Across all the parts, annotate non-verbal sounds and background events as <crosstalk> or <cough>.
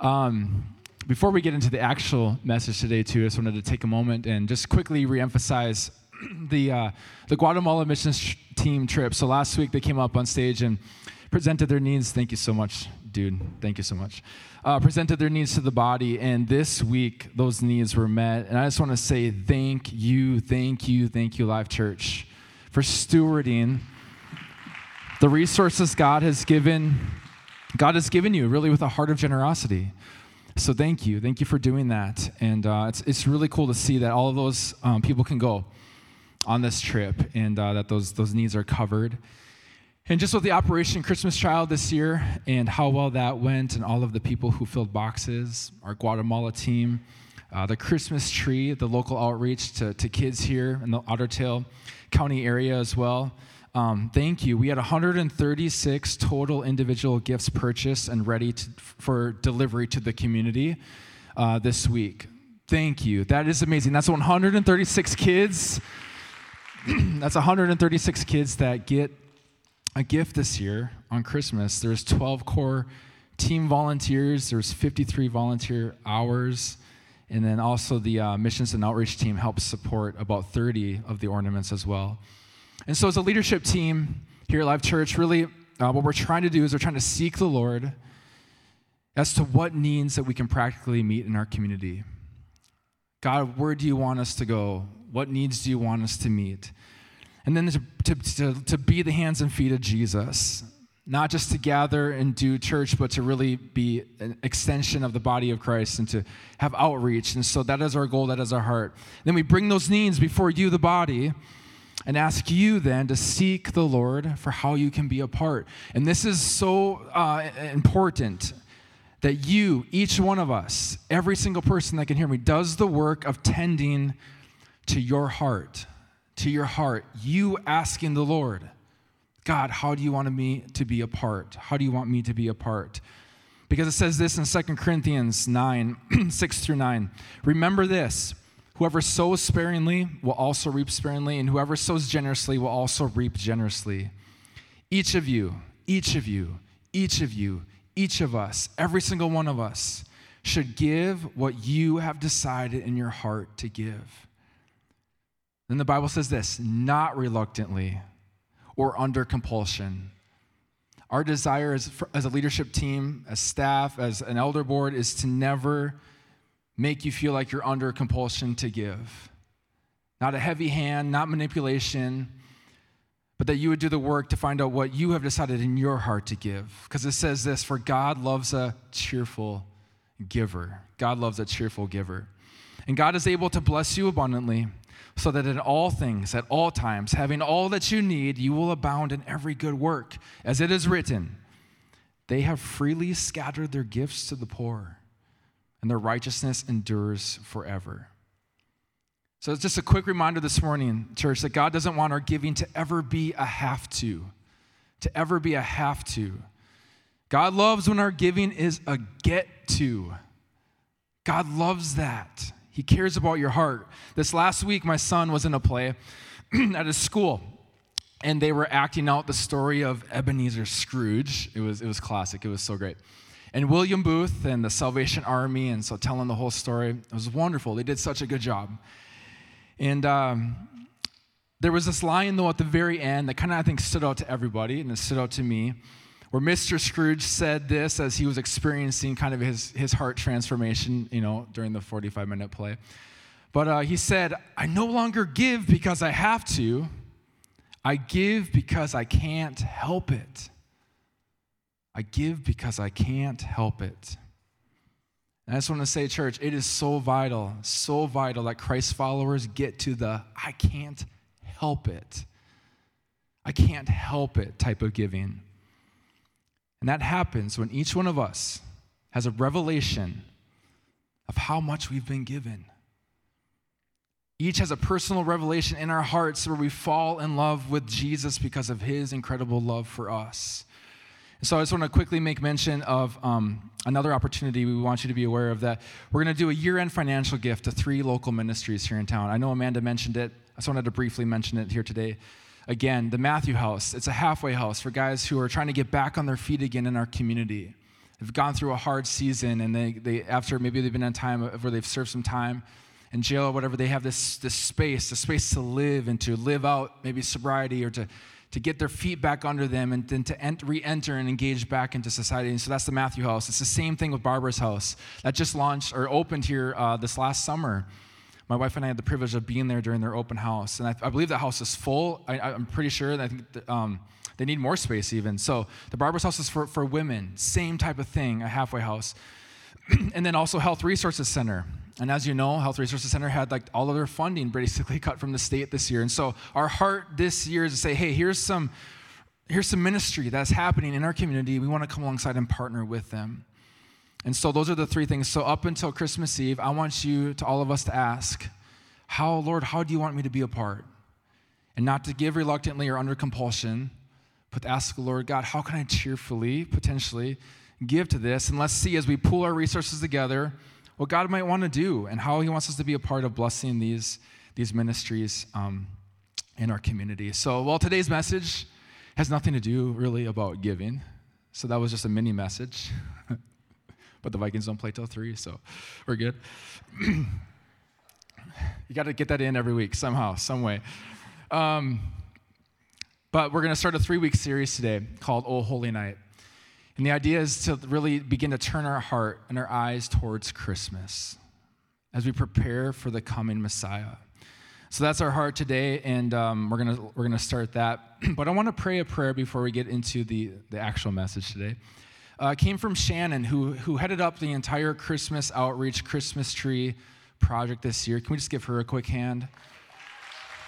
Um, before we get into the actual message today, too, I just wanted to take a moment and just quickly reemphasize <clears throat> the uh, the Guatemala missions team trip. So last week they came up on stage and presented their needs. Thank you so much, dude. Thank you so much. Uh, presented their needs to the body, and this week those needs were met. And I just want to say thank you, thank you, thank you, Live Church, for stewarding the resources God has given. God has given you really with a heart of generosity. So thank you. Thank you for doing that. And uh, it's, it's really cool to see that all of those um, people can go on this trip and uh, that those, those needs are covered. And just with the Operation Christmas Child this year and how well that went, and all of the people who filled boxes, our Guatemala team, uh, the Christmas tree, the local outreach to, to kids here in the Ottertail County area as well. Um, thank you. We had 136 total individual gifts purchased and ready to, for delivery to the community uh, this week. Thank you. That is amazing. That's 136 kids. <clears throat> That's 136 kids that get a gift this year on Christmas. There's 12 core team volunteers. There's 53 volunteer hours. And then also the uh, missions and outreach team helps support about 30 of the ornaments as well. And so, as a leadership team here at Live Church, really uh, what we're trying to do is we're trying to seek the Lord as to what needs that we can practically meet in our community. God, where do you want us to go? What needs do you want us to meet? And then to, to, to, to be the hands and feet of Jesus, not just to gather and do church, but to really be an extension of the body of Christ and to have outreach. And so that is our goal, that is our heart. Then we bring those needs before you, the body, and ask you then to seek the Lord for how you can be a part. And this is so uh, important that you, each one of us, every single person that can hear me, does the work of tending to your heart, to your heart. You asking the Lord, God, how do you want me to be a part? How do you want me to be a part? Because it says this in 2 Corinthians 9, <clears throat> 6 through 9. Remember this Whoever sows sparingly will also reap sparingly, and whoever sows generously will also reap generously. Each of you, each of you, each of you, each of us, every single one of us, should give what you have decided in your heart to give. Then the Bible says this not reluctantly or under compulsion. Our desire as, as a leadership team, as staff, as an elder board is to never make you feel like you're under compulsion to give. Not a heavy hand, not manipulation, but that you would do the work to find out what you have decided in your heart to give. Because it says this For God loves a cheerful giver. God loves a cheerful giver. And God is able to bless you abundantly so that in all things, at all times, having all that you need, you will abound in every good work. As it is written, they have freely scattered their gifts to the poor and their righteousness endures forever. So it's just a quick reminder this morning, church, that God doesn't want our giving to ever be a have to, to ever be a have to. God loves when our giving is a get to. God loves that. He cares about your heart. This last week, my son was in a play <clears throat> at his school, and they were acting out the story of Ebenezer Scrooge. It was, it was classic, it was so great and William Booth and the Salvation Army, and so telling the whole story. It was wonderful. They did such a good job. And um, there was this line, though, at the very end that kind of, I think, stood out to everybody, and it stood out to me, where Mr. Scrooge said this as he was experiencing kind of his, his heart transformation, you know, during the 45 minute play. But uh, he said, I no longer give because I have to, I give because I can't help it. I give because I can't help it. And I just want to say, church, it is so vital, so vital that Christ followers get to the I can't help it. I can't help it type of giving. And that happens when each one of us has a revelation of how much we've been given. Each has a personal revelation in our hearts where we fall in love with Jesus because of his incredible love for us. So I just want to quickly make mention of um, another opportunity we want you to be aware of that we're going to do a year-end financial gift to three local ministries here in town. I know Amanda mentioned it. I just wanted to briefly mention it here today. Again, the Matthew House. It's a halfway house for guys who are trying to get back on their feet again in our community. They've gone through a hard season, and they, they after maybe they've been on time where they've served some time in jail or whatever, they have this, this space, the space to live and to live out maybe sobriety or to, to get their feet back under them and then to ent- re-enter and engage back into society. And so that's the Matthew House. It's the same thing with Barbara's House that just launched or opened here uh, this last summer. My wife and I had the privilege of being there during their open house, and I, I believe the house is full. I, am pretty sure. that I think. Um, they need more space, even. So the Barber's House is for, for women, same type of thing, a halfway house. <clears throat> and then also Health Resources Center. And as you know, Health Resources Center had like all of their funding basically <laughs> cut from the state this year. And so our heart this year is to say, hey, here's some here's some ministry that's happening in our community. We want to come alongside and partner with them. And so those are the three things. So up until Christmas Eve, I want you to all of us to ask, how, Lord, how do you want me to be a part? And not to give reluctantly or under compulsion, but to ask the Lord God, how can I cheerfully, potentially, give to this? And let's see as we pool our resources together what God might want to do and how He wants us to be a part of blessing these, these ministries um, in our community. So, well, today's message has nothing to do really about giving. So that was just a mini message. <laughs> but the Vikings don't play till three, so we're good. <clears throat> you got to get that in every week somehow, some way. Um, but we're going to start a three week series today called Oh Holy Night. And the idea is to really begin to turn our heart and our eyes towards Christmas as we prepare for the coming Messiah. So that's our heart today, and um, we're going we're gonna start that. <clears throat> but I want to pray a prayer before we get into the, the actual message today. Uh, came from Shannon, who, who headed up the entire Christmas outreach, Christmas tree project this year. Can we just give her a quick hand?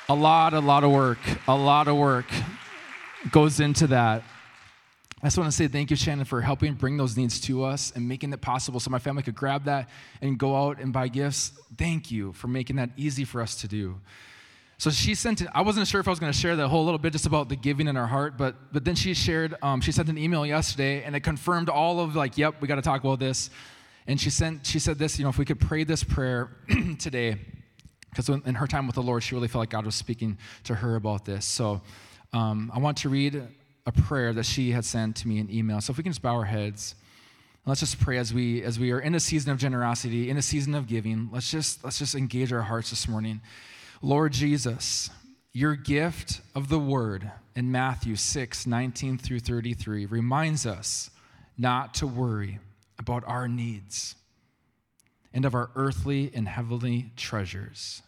A lot, a lot of work, a lot of work goes into that. I just want to say thank you, Shannon, for helping bring those needs to us and making it possible so my family could grab that and go out and buy gifts. Thank you for making that easy for us to do. So she sent. I wasn't sure if I was going to share that whole little bit just about the giving in our heart, but but then she shared. Um, she sent an email yesterday, and it confirmed all of like, yep, we got to talk about this. And she sent. She said this. You know, if we could pray this prayer <clears throat> today because in her time with the Lord, she really felt like God was speaking to her about this. So um, I want to read a prayer that she had sent to me in email. So if we can just bow our heads. Let's just pray as we as we are in a season of generosity, in a season of giving. Let's just let's just engage our hearts this morning. Lord Jesus, your gift of the word in Matthew 6, 19 through 33 reminds us not to worry about our needs and of our earthly and heavenly treasures.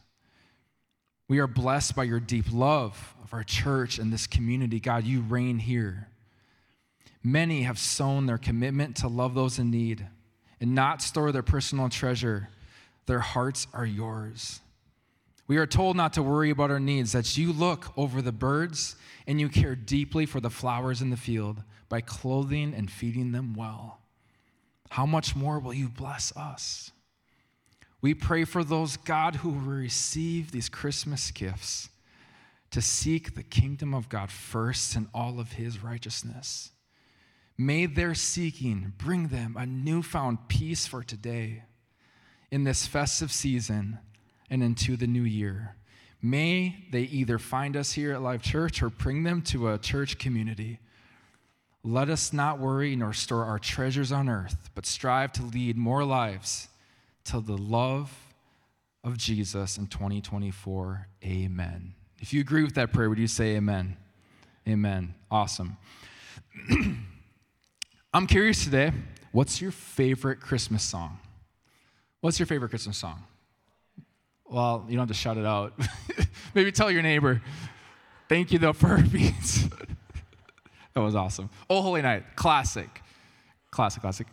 We are blessed by your deep love of our church and this community. God, you reign here. Many have sown their commitment to love those in need and not store their personal treasure. Their hearts are yours. We are told not to worry about our needs, that you look over the birds and you care deeply for the flowers in the field by clothing and feeding them well. How much more will you bless us? We pray for those, God, who receive these Christmas gifts to seek the kingdom of God first and all of his righteousness. May their seeking bring them a newfound peace for today in this festive season and into the new year. May they either find us here at Live Church or bring them to a church community. Let us not worry nor store our treasures on earth, but strive to lead more lives to the love of Jesus in 2024. Amen. If you agree with that prayer, would you say amen? Amen. Awesome. <clears throat> I'm curious today, what's your favorite Christmas song? What's your favorite Christmas song? Well, you don't have to shout it out. <laughs> Maybe tell your neighbor. Thank you, though, for <laughs> beats. that was awesome. Oh, Holy Night, classic. Classic, classic.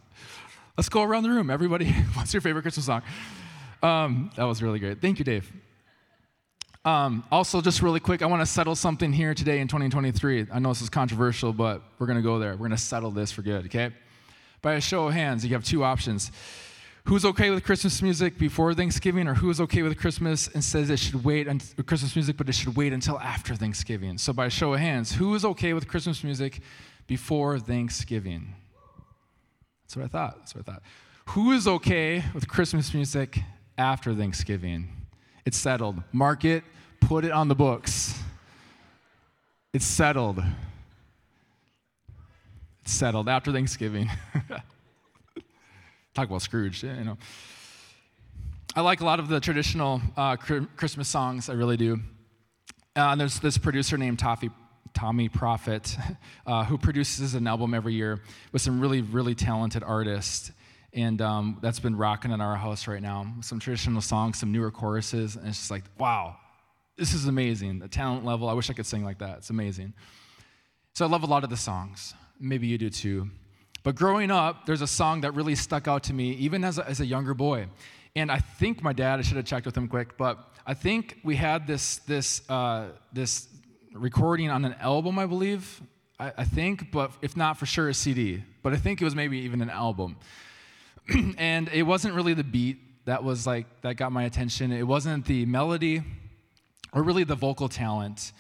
Let's go around the room. Everybody, <laughs> what's your favorite Christmas song? Um, that was really great. Thank you, Dave. Um, also, just really quick, I want to settle something here today in 2023. I know this is controversial, but we're going to go there. We're going to settle this for good, okay? By a show of hands, you have two options. Who's okay with Christmas music before Thanksgiving, or who's okay with Christmas and says it should wait until Christmas music, but it should wait until after Thanksgiving? So, by a show of hands, who is okay with Christmas music before Thanksgiving? That's what I thought. That's what I thought. Who is okay with Christmas music after Thanksgiving? It's settled. Mark it, put it on the books. It's settled. It's settled after Thanksgiving. <laughs> talk about Scrooge, you know. I like a lot of the traditional uh, Christmas songs. I really do. Uh, there's this producer named Toffee, Tommee Profitt <laughs> uh, who produces an album every year with some really, really talented artists. And um, that's been rocking in our house right now. Some traditional songs, some newer choruses. And it's just like, wow, this is amazing. The talent level, I wish I could sing like that. It's amazing. So I love a lot of the songs. Maybe you do too. But growing up, there's a song that really stuck out to me, even as a, as a younger boy. And I think my dad, I should have checked with him quick, but I think we had this, this, uh, this recording on an album, I believe. I, I think, but if not for sure, a CD. But I think it was maybe even an album. <clears throat> and it wasn't really the beat that was like, that got my attention. It wasn't the melody or really the vocal talent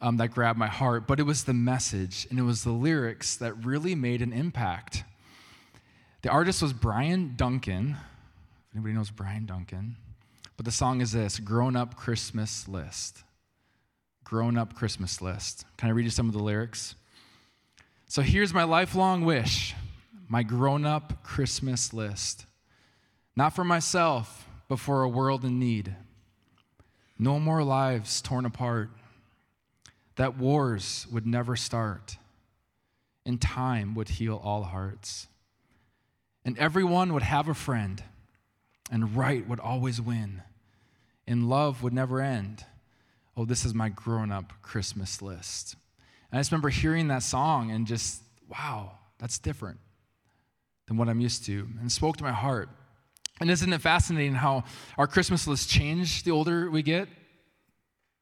um, that grabbed my heart, but it was the message and it was the lyrics that really made an impact. The artist was Bryan Duncan. If anybody knows Bryan Duncan? But the song is this Grown Up Christmas List. Grown Up Christmas List. Can I read you some of the lyrics? So here's my lifelong wish my grown up Christmas list. Not for myself, but for a world in need. No more lives torn apart. That wars would never start. And time would heal all hearts. And everyone would have a friend and right would always win, and love would never end. Oh, this is my grown up Christmas list. And I just remember hearing that song and just, wow, that's different than what I'm used to, and spoke to my heart. And isn't it fascinating how our Christmas lists change the older we get?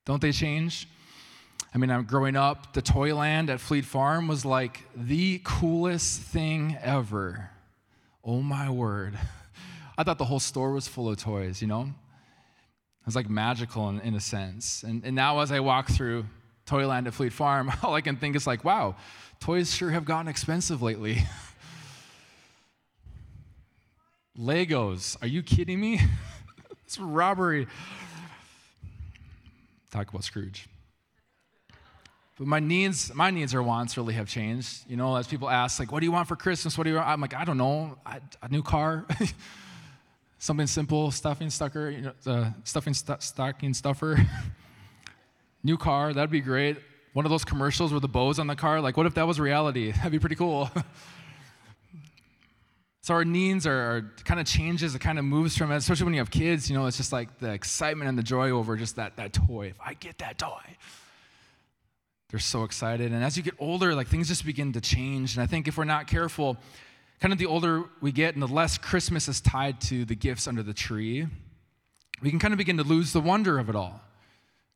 Don't they change? I mean, I'm growing up, the Toyland at Fleet Farm was like the coolest thing ever. Oh my word. <laughs> I thought the whole store was full of toys, you know? It was like magical in, in a sense. And, and now as I walk through Toyland at Fleet Farm, <laughs> all I can think is like, wow, toys sure have gotten expensive lately. <laughs> Legos, are you kidding me? <laughs> it's robbery. Talk about Scrooge. But my needs, my needs or wants really have changed. You know, as people ask, like, what do you want for Christmas? What do you want? I'm like, I don't know. I, a new car. Something simple, stuffing stucker, you know, uh, stuffing st- stocking stuffer. <laughs> New car, that'd be great. One of those commercials with the bows on the car. Like, what if that was reality? <laughs> That'd be pretty cool. <laughs> so our needs are, are kind of changes. It kind of moves from, especially when you have kids. You know, it's just like the excitement and the joy over just that that toy. If I get that toy, they're so excited. And as you get older, like things just begin to change. And I think if we're not careful, kind of the older we get and the less Christmas is tied to the gifts under the tree, we can kind of begin to lose the wonder of it all.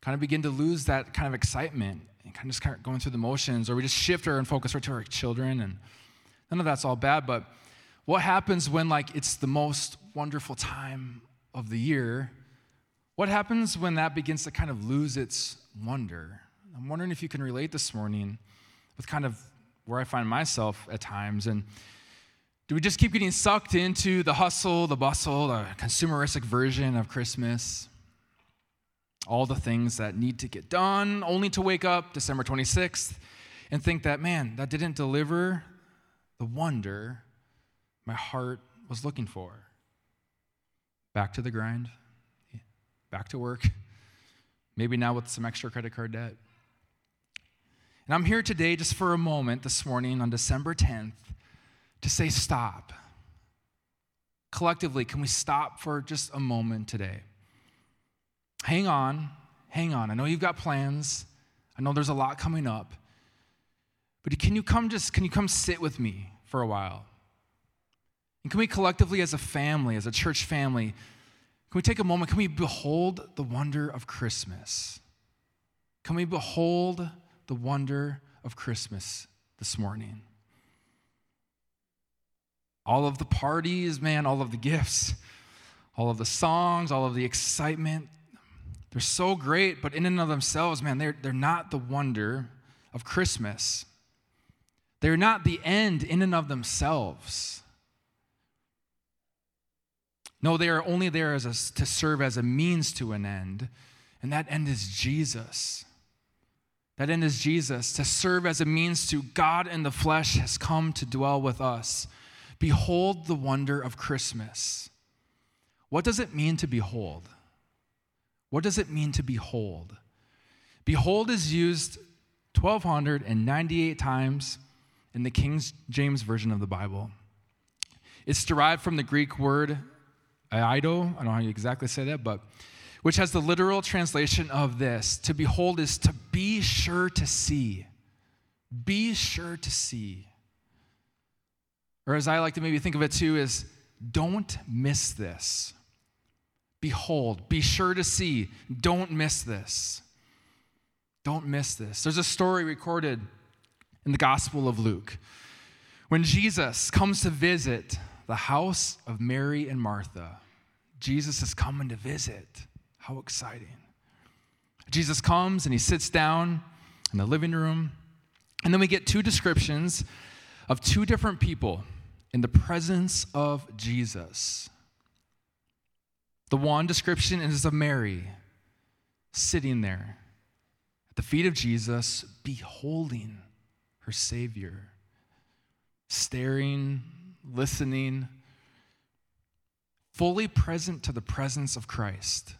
Kind of begin to lose that kind of excitement and kind of just kind of going through the motions, or we just shift our and focus right to our children. And none of that's all bad, but what happens when like it's the most wonderful time of the year? What happens when that begins to kind of lose its wonder? I'm wondering if you can relate this morning with kind of where I find myself at times. And do we just keep getting sucked into the hustle, the bustle, the consumeristic version of Christmas? All the things that need to get done, only to wake up December 26th and think that, man, that didn't deliver the wonder my heart was looking for. Back to the grind, back to work, maybe now with some extra credit card debt. And I'm here today just for a moment this morning on December 10th to say stop. Collectively, can we stop for just a moment today? Hang on, hang on. I know you've got plans. I know there's a lot coming up. But can you come just can you come sit with me for a while? And can we collectively as a family, as a church family, can we take a moment? Can we behold the wonder of Christmas? Can we behold the wonder of Christmas this morning? All of the parties, man, all of the gifts, all of the songs, all of the excitement. They're so great, but in and of themselves, man, they're, they're not the wonder of Christmas. They're not the end in and of themselves. No, they are only there as a, to serve as a means to an end, and that end is Jesus. That end is Jesus, to serve as a means to God in the flesh has come to dwell with us Behold the wonder of Christmas. What does it mean to behold? What does it mean to behold? Behold is used 1,298 times in the King James Version of the Bible. It's derived from the Greek word eido, I don't know how you exactly say that, but which has the literal translation of this to behold is to be sure to see. Be sure to see. Or as I like to maybe think of it too, is don't miss this. Behold, be sure to see, don't miss this. Don't miss this. There's a story recorded in the Gospel of Luke when Jesus comes to visit the house of Mary and Martha. Jesus is coming to visit. How exciting. Jesus comes and he sits down in the living room. And then we get two descriptions of two different people in the presence of Jesus. The one description is of Mary sitting there at the feet of Jesus, beholding her Savior, staring, listening, fully present to the presence of Christ.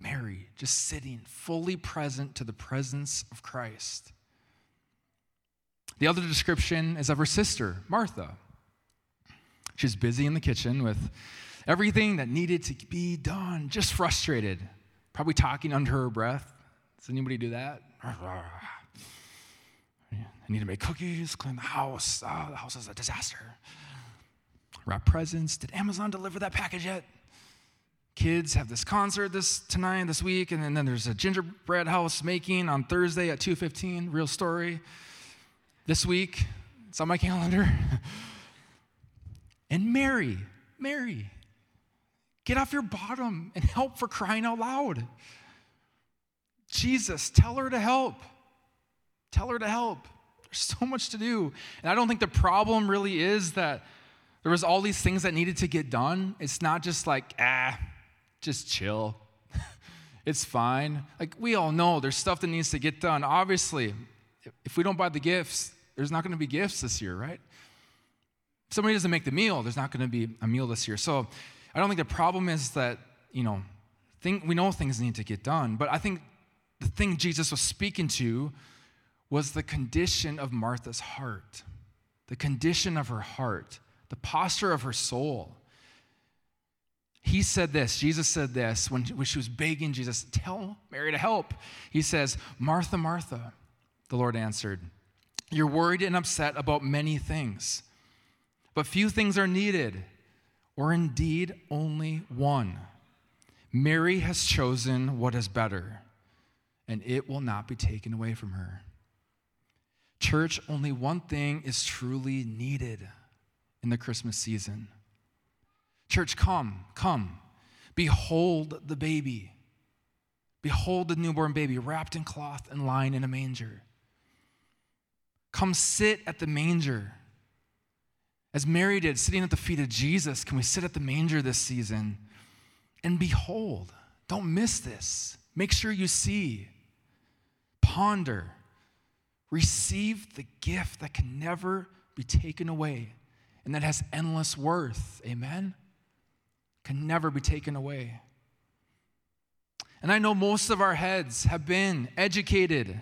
Mary, just sitting, fully present to the presence of Christ. The other description is of her sister, Martha. She's busy in the kitchen with everything that needed to be done, just frustrated, probably talking under her breath. Does anybody do that? I need to make cookies, clean the house. Oh, the house is a disaster. Wrap presents. Did Amazon deliver that package yet? Kids have this concert this tonight, this week, and then there's a gingerbread house making on Thursday at 2:15. Real story. This week, it's on my calendar. <laughs> and Mary, Mary, get off your bottom and help for crying out loud. Jesus, tell her to help. Tell her to help. There's so much to do. And I don't think the problem really is that there was all these things that needed to get done. It's not just like, ah, just chill. <laughs> it's fine. Like we all know there's stuff that needs to get done. Obviously, if we don't buy the gifts, there's not going to be gifts this year, right? Somebody doesn't make the meal, there's not going to be a meal this year. So I don't think the problem is that, you know, thing, we know things need to get done, but I think the thing Jesus was speaking to was the condition of Martha's heart, the condition of her heart, the posture of her soul. He said this, Jesus said this when, when she was begging Jesus, tell Mary to help. He says, Martha, Martha, the Lord answered, You're worried and upset about many things, but few things are needed, or indeed only one. Mary has chosen what is better, and it will not be taken away from her. Church, only one thing is truly needed in the Christmas season Church, come, come. Behold the baby. Behold the newborn baby wrapped in cloth and lying in a manger. Come sit at the manger. As Mary did, sitting at the feet of Jesus, can we sit at the manger this season and behold? Don't miss this. Make sure you see, ponder, receive the gift that can never be taken away and that has endless worth. Amen? can never be taken away. And I know most of our heads have been educated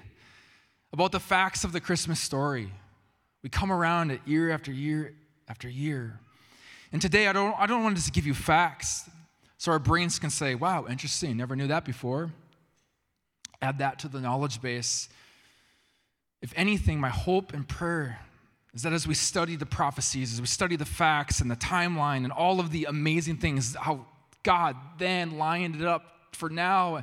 about the facts of the Christmas story. We come around it year after year after year. And today, I don't, I don't want to just give you facts so our brains can say, wow, interesting, never knew that before. Add that to the knowledge base. If anything, my hope and prayer is that as we study the prophecies, as we study the facts and the timeline and all of the amazing things, how God then lined it up for now,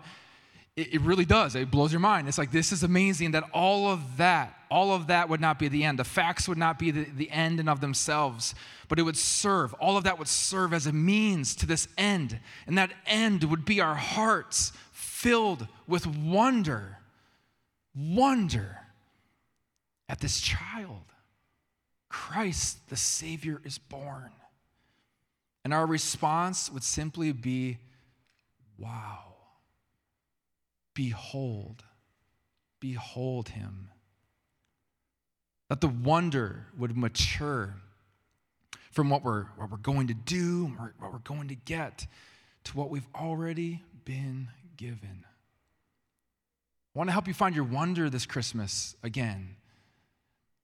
it, it, really does. It blows your mind. It's like, this is amazing that all of that, all of that would not be the end. The facts would not be the, the end in of themselves, but it would serve. All of that would serve as a means to this end. And that end would be our hearts filled with wonder, wonder at this child Christ, the Savior, is born. And our response would simply be, wow. Behold, behold him. That the wonder would mature from what we're, what we're going to do, what we're going to get, to what we've already been given. I want to help you find your wonder this Christmas again.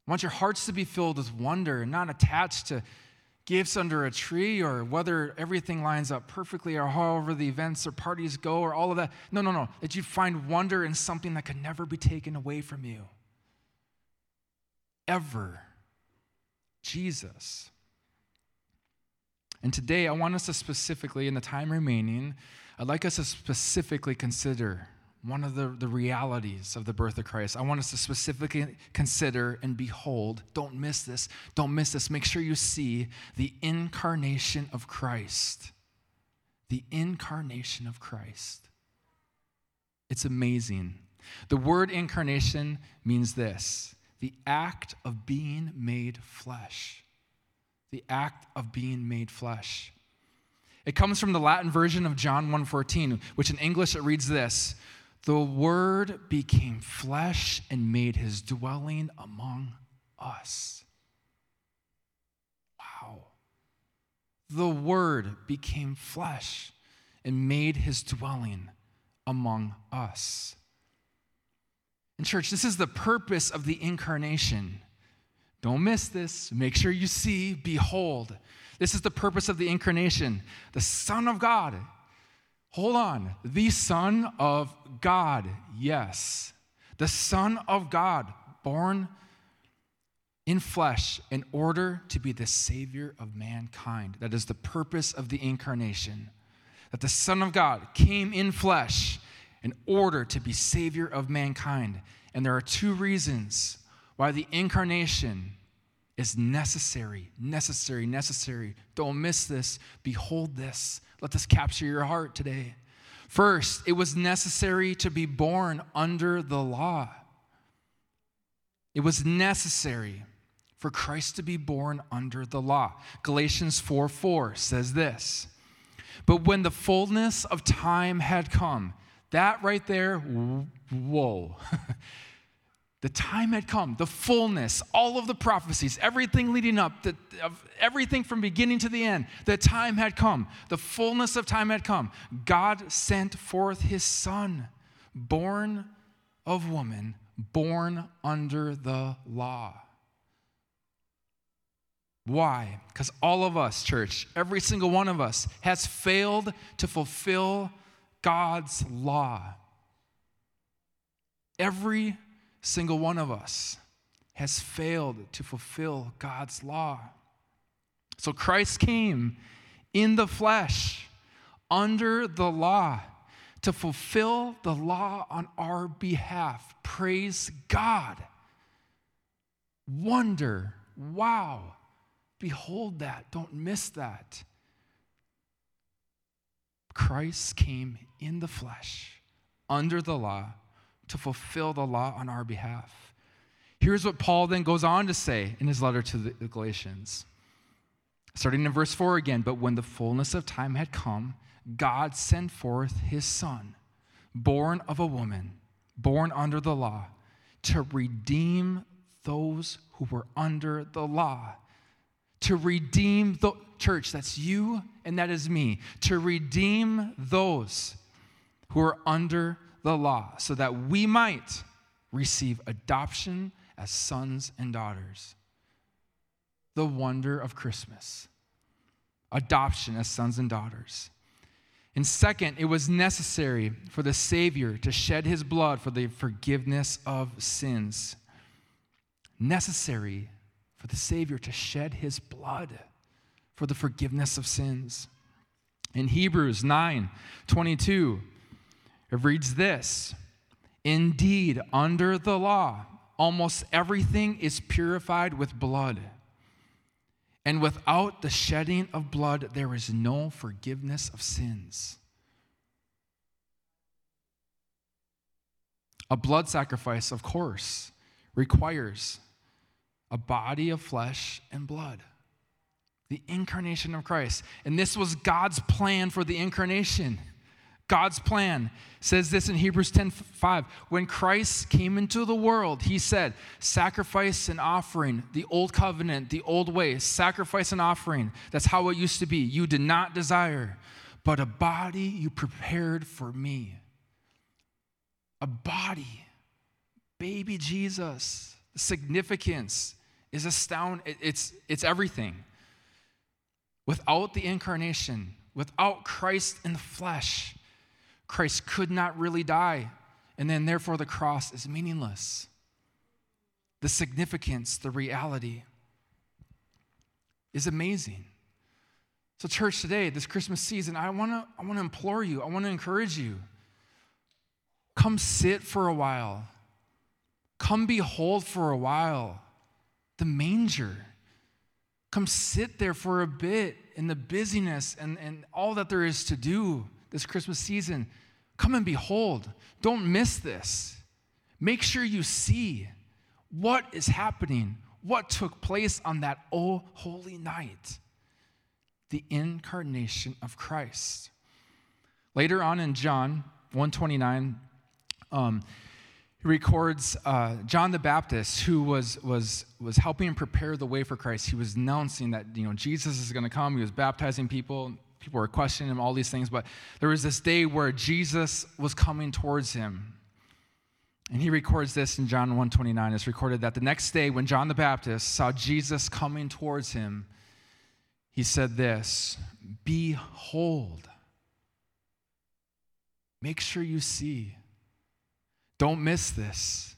I want your hearts to be filled with wonder and not attached to gifts under a tree or whether everything lines up perfectly or however the events or parties go or all of that. No, no, no. That you'd find wonder in something that could never be taken away from you. Ever. Jesus. And today, I want us to specifically, in the time remaining, I'd like us to specifically consider one of the, the realities of the birth of Christ. I want us to specifically consider and behold, don't miss this, don't miss this. Make sure you see the incarnation of Christ. The incarnation of Christ. It's amazing. The word incarnation means this the act of being made flesh. The act of being made flesh. It comes from the Latin version of John 1:14, which in English it reads this: "The word became flesh and made his dwelling among us." Wow. The word became flesh and made his dwelling among us. And church, this is the purpose of the incarnation. Don't miss this. Make sure you see, behold, this is the purpose of the incarnation. The Son of God. Hold on. The Son of God. Yes. The Son of God, born in flesh in order to be the Savior of mankind. That is the purpose of the incarnation. That the Son of God came in flesh in order to be Savior of mankind. And there are two reasons why the incarnation is necessary, necessary, necessary. Don't miss this. Behold this. Let this capture your heart today. First, it was necessary to be born under the law. It was necessary for Christ to be born under the law. Galatians 4 4 says this. But when the fullness of time had come, that right there, whoa. <laughs> The time had come, the fullness, all of the prophecies, everything leading up, the, everything from beginning to the end. The time had come, the fullness of time had come. God sent forth his son, born of woman, born under the law. Why? Because all of us, church, every single one of us, has failed to fulfill God's law. Every single one of us has failed to fulfill God's law. So Christ came in the flesh under the law to fulfill the law on our behalf. Praise God. Wonder. Wow. Behold that. Don't miss that. Christ came in the flesh under the law to fulfill the law on our behalf. Here's what Paul then goes on to say in his letter to the Galatians. Starting in verse 4 again, but when the fullness of time had come, God sent forth his son, born of a woman, born under the law, to redeem those who were under the law. To redeem the church, that's you and that is me. To redeem those who are under the law so that we might receive adoption as sons and daughters. The wonder of Christmas adoption as sons and daughters. And second, it was necessary for the Savior to shed his blood for the forgiveness of sins. Necessary for the Savior to shed his blood for the forgiveness of sins. In Hebrews 9 22, it reads this Indeed, under the law, almost everything is purified with blood. And without the shedding of blood, there is no forgiveness of sins. A blood sacrifice, of course, requires a body of flesh and blood. The incarnation of Christ. And this was God's plan for the incarnation. God's plan says this in Hebrews 10 5. When Christ came into the world, he said, Sacrifice and offering, the old covenant, the old way, sacrifice and offering. That's how it used to be. You did not desire, but a body you prepared for me. A body. Baby Jesus. The significance is astounding. It's, it's everything. Without the incarnation, without Christ in the flesh, Christ could not really die, and then therefore the cross is meaningless. The significance, the reality is amazing. So, church, today, this Christmas season, I wanna, I wanna implore you, I wanna encourage you. Come sit for a while. Come behold for a while the manger. Come sit there for a bit in the busyness and, and all that there is to do this Christmas season. Come and behold. Don't miss this. Make sure you see what is happening, what took place on that oh holy night the incarnation of Christ. Later on in John 129, um, he records uh, John the Baptist, who was, was, was helping prepare the way for Christ. He was announcing that you know, Jesus is going to come. He was baptizing people. People were questioning him, all these things. But there was this day where Jesus was coming towards him. And he records this in John 129. It's recorded that the next day, when John the Baptist saw Jesus coming towards him, he said this Behold, make sure you see don't miss this.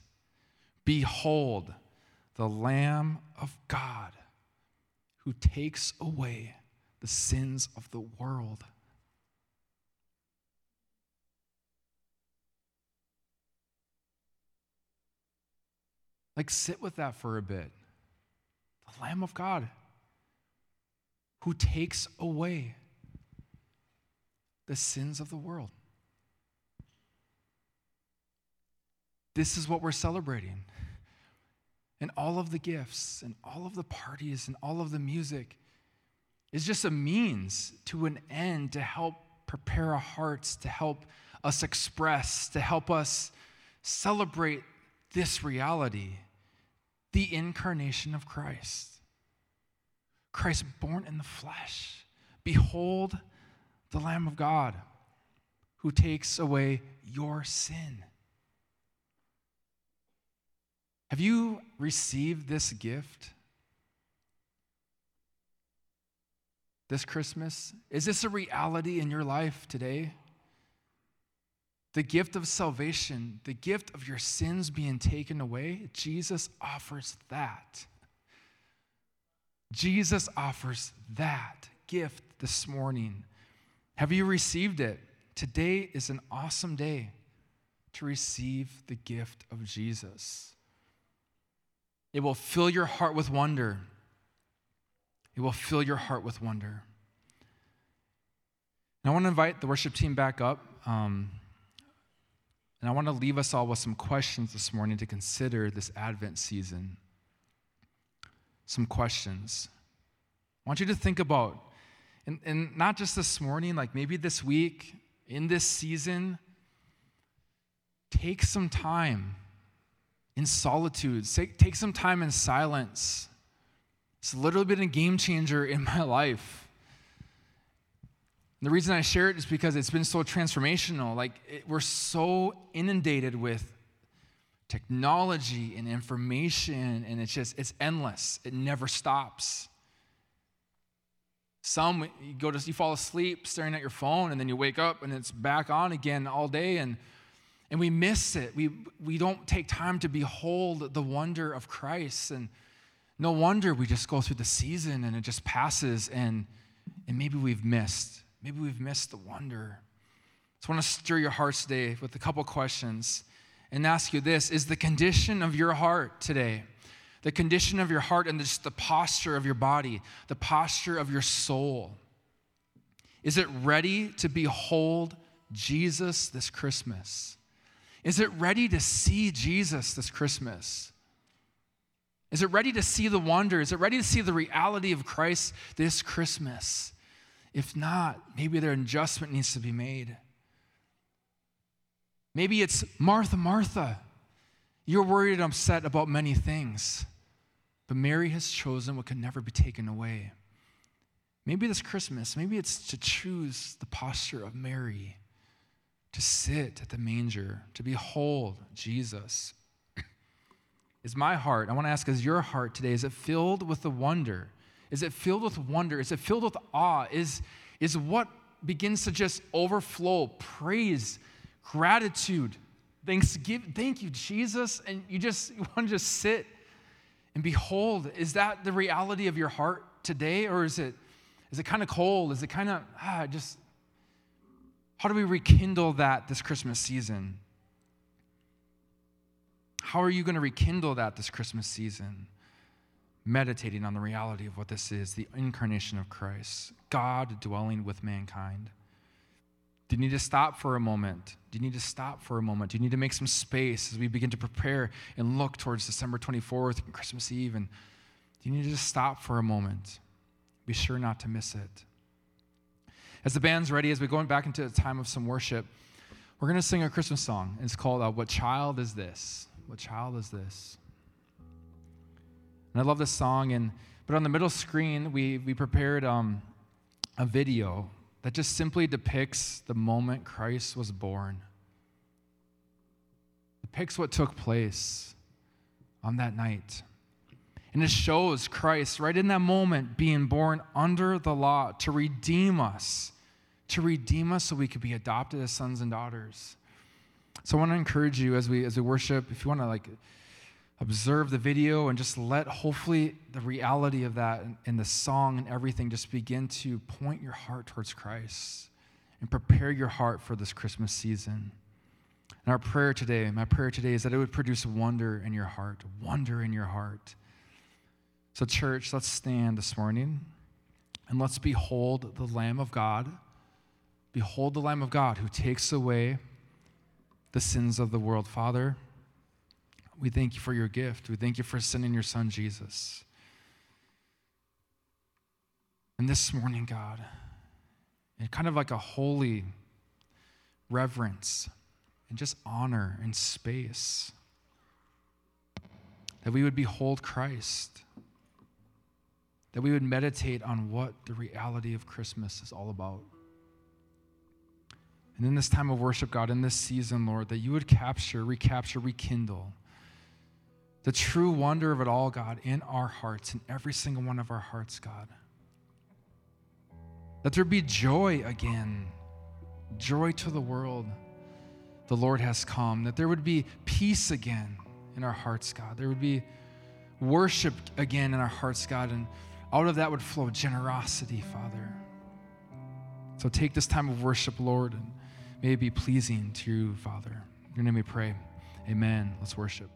Behold, the Lamb of God who takes away the sins of the world. Like, sit with that for a bit. The Lamb of God who takes away the sins of the world. This is what we're celebrating. And all of the gifts and all of the parties and all of the music is just a means to an end to help prepare our hearts, to help us express, to help us celebrate this reality the incarnation of Christ. Christ born in the flesh. Behold the Lamb of God who takes away your sin. Have you received this gift? This Christmas? Is this a reality in your life today? The gift of salvation, the gift of your sins being taken away, Jesus offers that. Jesus offers that gift this morning. Have you received it? Today is an awesome day to receive the gift of Jesus. It will fill your heart with wonder. It will fill your heart with wonder. And I want to invite the worship team back up. Um, and I want to leave us all with some questions this morning to consider this Advent season. Some questions. I want you to think about, and, and not just this morning, like maybe this week, in this season, take some time in solitude. Take, take some time in silence. It's literally been a game changer in my <laughs> life. And the reason I share it is because it's been so transformational. Like, it, we're so inundated with technology and information, and it's just, it's endless. It never stops. Some, you go to, you fall asleep staring at your phone, and then you wake up and it's back on again all day. And and we miss it. We, we don't take time to behold the wonder of Christ. And no wonder we just go through the season and it just passes, and, and maybe we've missed. Maybe we've missed the wonder. So I want to stir your hearts today with a couple questions and ask you this Is the condition of your heart today, the condition of your heart and just the posture of your body, the posture of your soul, is it ready to behold Jesus this Christmas? Is it ready to see Jesus this Christmas? Is it ready to see the wonder? Is it ready to see the reality of Christ this Christmas? If not, maybe their adjustment needs to be made. Maybe it's Martha, Martha. You're worried and upset about many things, but Mary has chosen what can never be taken away. Maybe this Christmas, maybe it's to choose the posture of Mary, to sit at the manger, to behold Jesus. Is my heart, I want to ask, is your heart today, is it filled with the wonder? Is it filled with wonder? Is it filled with awe? Is, is what begins to just overflow praise, gratitude, thanksgiving? Thank you, Jesus. And you just <laughs> you want to just sit and behold. Is that the reality of your heart today? Or is it is it kind of cold? Is it kind of ah, just how do we rekindle that this Christmas season? How are you going to rekindle that this Christmas season? Meditating on the reality of what this is the incarnation of Christ, God dwelling with mankind. Do you need to stop for a moment? Do you need to stop for a moment? Do you need to make some space as we begin to prepare and look towards December 24th and Christmas Eve? And do you need to just stop for a moment? Be sure not to miss it. As the band's ready, as we're going back into a time of some worship, we're going to sing a Christmas song. It's called uh, What Child Is This? What Child Is This? And I love this song. And but on the middle screen, we, we prepared um, a video that just simply depicts the moment Christ was born. Depicts what took place on that night. And it shows Christ right in that moment being born under the law to redeem us, to redeem us so we could be adopted as sons and daughters. So I want to encourage you as we as we worship, if you want to like observe the video and just let hopefully the reality of that in the song and everything just begin to point your heart towards Christ and prepare your heart for this Christmas season. And our prayer today, my prayer today is that it would produce wonder in your heart, wonder in your heart so, church, let's stand this morning and let's behold the Lamb of God. Behold the Lamb of God who takes away the sins of the world. Father, we thank you for your gift. We thank you for sending your son, Jesus. And this morning, God, in kind of like a holy reverence and just honor and space, that we would behold Christ that we would meditate on what the reality of Christmas is all about. And in this time of worship, God, in this season, Lord, that you would capture, recapture, rekindle the true wonder of it all, God, in our hearts, in every single one of our hearts, God. That there be joy again, joy to the world. The Lord has come. That there would be peace again in our hearts, God. There would be worship again in our hearts, God. And out of that would flow generosity, Father. So take this time of worship, Lord, and may it be pleasing to you, Father. In your name we pray. Amen. Let's worship.